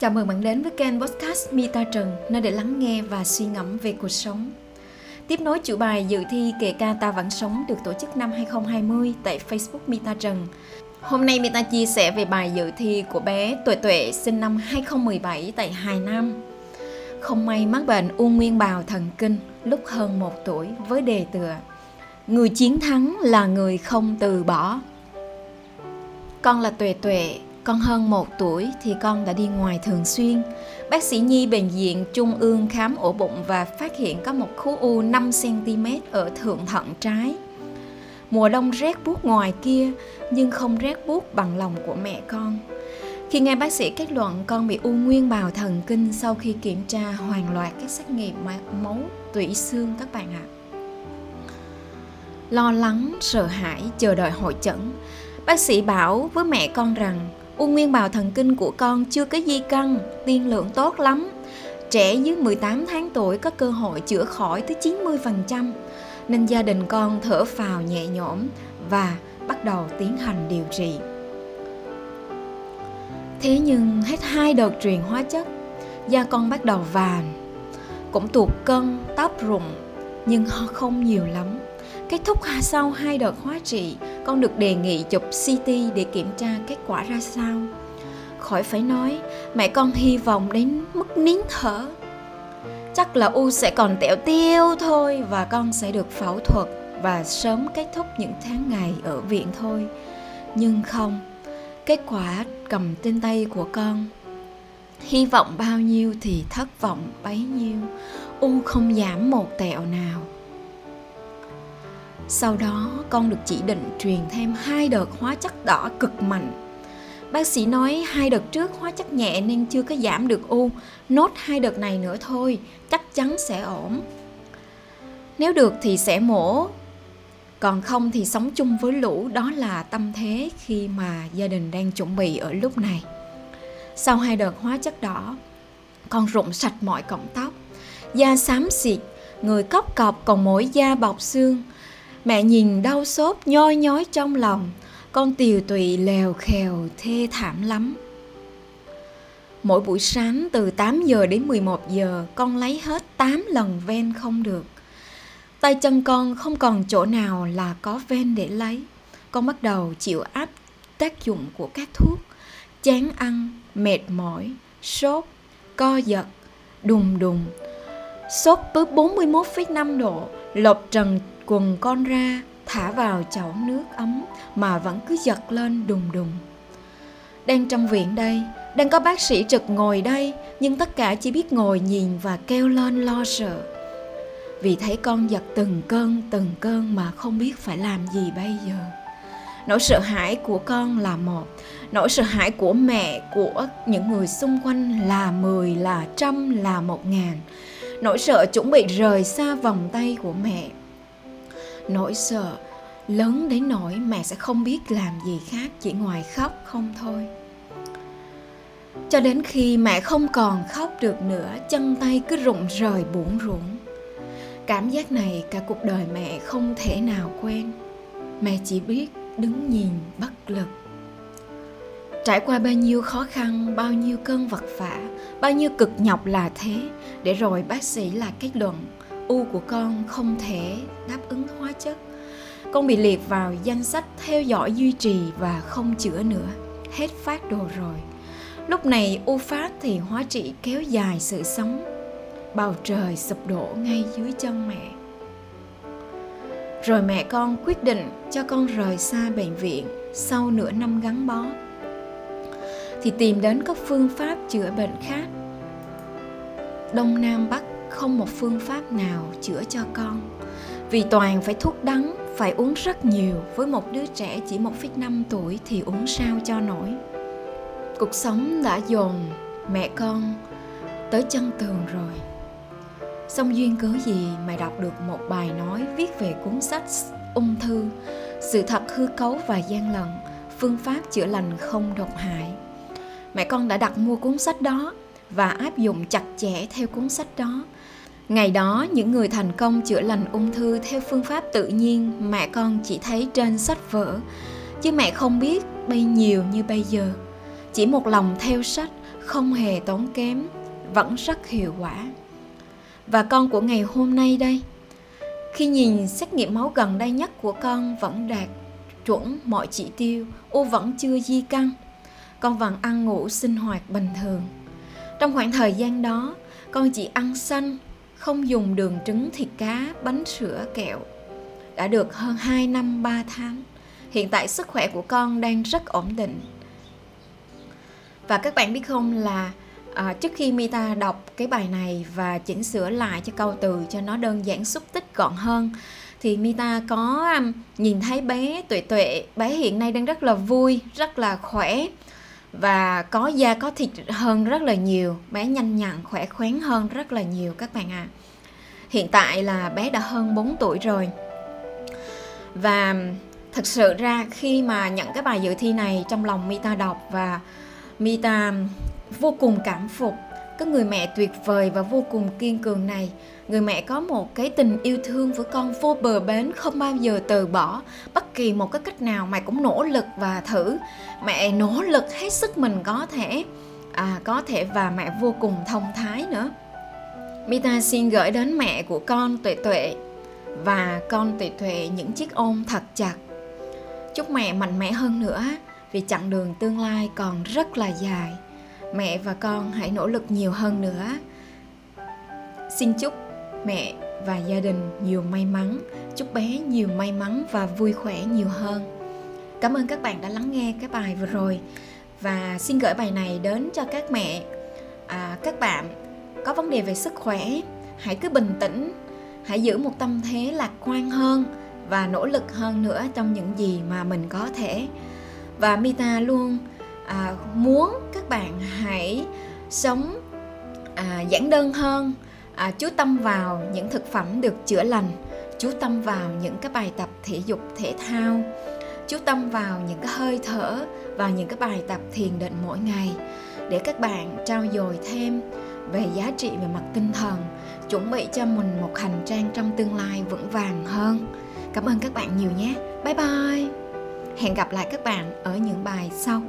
Chào mừng bạn đến với kênh podcast Mita Trần, nơi để lắng nghe và suy ngẫm về cuộc sống. Tiếp nối chủ bài dự thi kể ca Ta Vẫn Sống được tổ chức năm 2020 tại Facebook Mita Trần. Hôm nay Mita chia sẻ về bài dự thi của bé Tuệ Tuệ sinh năm 2017 tại Hà Nam. Không may mắc bệnh u nguyên bào thần kinh lúc hơn một tuổi với đề tựa Người chiến thắng là người không từ bỏ. Con là Tuệ Tuệ, con hơn một tuổi thì con đã đi ngoài thường xuyên. Bác sĩ Nhi bệnh viện Trung ương khám ổ bụng và phát hiện có một khối u 5cm ở thượng thận trái. Mùa đông rét buốt ngoài kia nhưng không rét buốt bằng lòng của mẹ con. Khi nghe bác sĩ kết luận con bị u nguyên bào thần kinh sau khi kiểm tra hoàn loạt các xét nghiệm máu, tủy xương các bạn ạ. À. Lo lắng, sợ hãi, chờ đợi hội chẩn. Bác sĩ bảo với mẹ con rằng U nguyên bào thần kinh của con chưa có di căn, tiên lượng tốt lắm. Trẻ dưới 18 tháng tuổi có cơ hội chữa khỏi tới 90%, nên gia đình con thở phào nhẹ nhõm và bắt đầu tiến hành điều trị. Thế nhưng hết hai đợt truyền hóa chất, da con bắt đầu vàng, cũng tụt cân, tóc rụng, nhưng không nhiều lắm. Kết thúc sau hai đợt hóa trị, con được đề nghị chụp CT để kiểm tra kết quả ra sao. Khỏi phải nói, mẹ con hy vọng đến mức nín thở. Chắc là U sẽ còn tẹo tiêu thôi và con sẽ được phẫu thuật và sớm kết thúc những tháng ngày ở viện thôi. Nhưng không, kết quả cầm trên tay của con hy vọng bao nhiêu thì thất vọng bấy nhiêu u không giảm một tẹo nào sau đó con được chỉ định truyền thêm hai đợt hóa chất đỏ cực mạnh. Bác sĩ nói hai đợt trước hóa chất nhẹ nên chưa có giảm được u, nốt hai đợt này nữa thôi, chắc chắn sẽ ổn. Nếu được thì sẽ mổ, còn không thì sống chung với lũ đó là tâm thế khi mà gia đình đang chuẩn bị ở lúc này. Sau hai đợt hóa chất đỏ, con rụng sạch mọi cọng tóc, da xám xịt, người cóc cọp còn mỗi da bọc xương, Mẹ nhìn đau xót nhoi nhói trong lòng, con tiều tụy lèo khèo thê thảm lắm. Mỗi buổi sáng từ 8 giờ đến 11 giờ con lấy hết 8 lần ven không được. Tay chân con không còn chỗ nào là có ven để lấy. Con bắt đầu chịu áp tác dụng của các thuốc, chán ăn, mệt mỏi, sốt, co giật, đùng đùng. Sốt tới 41,5 độ, lột trần quần con ra thả vào chậu nước ấm mà vẫn cứ giật lên đùng đùng. Đang trong viện đây đang có bác sĩ trực ngồi đây nhưng tất cả chỉ biết ngồi nhìn và kêu lên lo sợ. Vì thấy con giật từng cơn từng cơn mà không biết phải làm gì bây giờ. Nỗi sợ hãi của con là một nỗi sợ hãi của mẹ của những người xung quanh là mười là trăm là một ngàn nỗi sợ chuẩn bị rời xa vòng tay của mẹ. Nỗi sợ lớn đến nỗi mẹ sẽ không biết làm gì khác, chỉ ngoài khóc không thôi. Cho đến khi mẹ không còn khóc được nữa, chân tay cứ rụng rời buồn ruộng. Cảm giác này cả cuộc đời mẹ không thể nào quên. Mẹ chỉ biết đứng nhìn bất lực trải qua bao nhiêu khó khăn, bao nhiêu cơn vật vả, bao nhiêu cực nhọc là thế, để rồi bác sĩ là kết luận, u của con không thể đáp ứng hóa chất. Con bị liệt vào danh sách theo dõi duy trì và không chữa nữa, hết phát đồ rồi. Lúc này u phát thì hóa trị kéo dài sự sống, bầu trời sụp đổ ngay dưới chân mẹ. Rồi mẹ con quyết định cho con rời xa bệnh viện sau nửa năm gắn bó thì tìm đến các phương pháp chữa bệnh khác. Đông nam bắc không một phương pháp nào chữa cho con. Vì toàn phải thuốc đắng phải uống rất nhiều. Với một đứa trẻ chỉ 1,5 tuổi thì uống sao cho nổi. Cuộc sống đã dồn mẹ con tới chân tường rồi. Xong duyên cớ gì mày đọc được một bài nói viết về cuốn sách ung thư sự thật hư cấu và gian lận phương pháp chữa lành không độc hại? Mẹ con đã đặt mua cuốn sách đó và áp dụng chặt chẽ theo cuốn sách đó. Ngày đó, những người thành công chữa lành ung thư theo phương pháp tự nhiên mẹ con chỉ thấy trên sách vở, chứ mẹ không biết bay nhiều như bây giờ. Chỉ một lòng theo sách, không hề tốn kém vẫn rất hiệu quả. Và con của ngày hôm nay đây khi nhìn xét nghiệm máu gần đây nhất của con vẫn đạt chuẩn mọi chỉ tiêu u vẫn chưa di căn con vẫn ăn ngủ sinh hoạt bình thường. Trong khoảng thời gian đó con chỉ ăn xanh không dùng đường trứng thịt cá bánh sữa kẹo. Đã được hơn 2 năm 3 tháng hiện tại sức khỏe của con đang rất ổn định. Và các bạn biết không là à, trước khi Mita đọc cái bài này và chỉnh sửa lại cho câu từ cho nó đơn giản xúc tích gọn hơn thì Mita có um, nhìn thấy bé Tuệ Tuệ. Bé hiện nay đang rất là vui rất là khỏe và có da có thịt hơn rất là nhiều, bé nhanh nhặn, khỏe khoắn hơn rất là nhiều các bạn ạ à. hiện tại là bé đã hơn 4 tuổi rồi và thực sự ra khi mà nhận cái bài dự thi này trong lòng Mita đọc và Mita vô cùng cảm phục cái người mẹ tuyệt vời và vô cùng kiên cường này. Người mẹ có một cái tình yêu thương với con vô bờ bến không bao giờ từ bỏ. Bất kỳ một cái cách nào mẹ cũng nỗ lực và thử. Mẹ nỗ lực hết sức mình có thể. À, có thể và mẹ vô cùng thông thái nữa. Mita xin gửi đến mẹ của con Tuệ Tuệ. Và con Tuệ Tuệ những chiếc ôm thật chặt. Chúc mẹ mạnh mẽ hơn nữa vì chặng đường tương lai còn rất là dài mẹ và con hãy nỗ lực nhiều hơn nữa. Xin chúc mẹ và gia đình nhiều may mắn chúc bé nhiều may mắn và vui khỏe nhiều hơn. Cảm ơn các bạn đã lắng nghe cái bài vừa rồi. Và xin gửi bài này đến cho các mẹ. À, các bạn có vấn đề về sức khỏe hãy cứ bình tĩnh hãy giữ một tâm thế lạc quan hơn và nỗ lực hơn nữa trong những gì mà mình có thể. Và Mita luôn à, muốn các bạn hãy sống à, giản đơn hơn. À, chú tâm vào những thực phẩm được chữa lành. Chú tâm vào những cái bài tập thể dục thể thao. Chú tâm vào những cái hơi thở và những cái bài tập thiền định mỗi ngày để các bạn trao dồi thêm về giá trị về mặt tinh thần chuẩn bị cho mình một hành trang trong tương lai vững vàng hơn. Cảm ơn các bạn nhiều nhé. Bye bye. Hẹn gặp lại các bạn ở những bài sau.